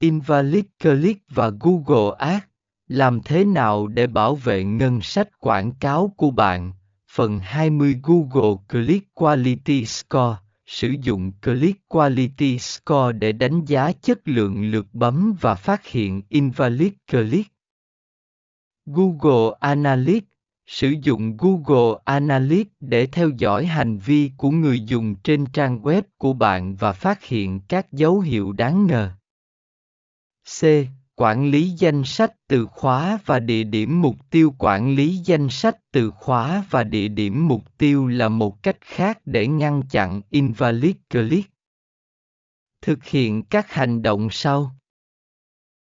Invalid Click và Google Ads. Làm thế nào để bảo vệ ngân sách quảng cáo của bạn? Phần 20 Google Click Quality Score, Sử dụng Click Quality Score để đánh giá chất lượng lượt bấm và phát hiện invalid click. Google Analytics, Sử dụng Google Analytics để theo dõi hành vi của người dùng trên trang web của bạn và phát hiện các dấu hiệu đáng ngờ. C. Quản lý danh sách từ khóa và địa điểm mục tiêu Quản lý danh sách từ khóa và địa điểm mục tiêu là một cách khác để ngăn chặn invalid click. Thực hiện các hành động sau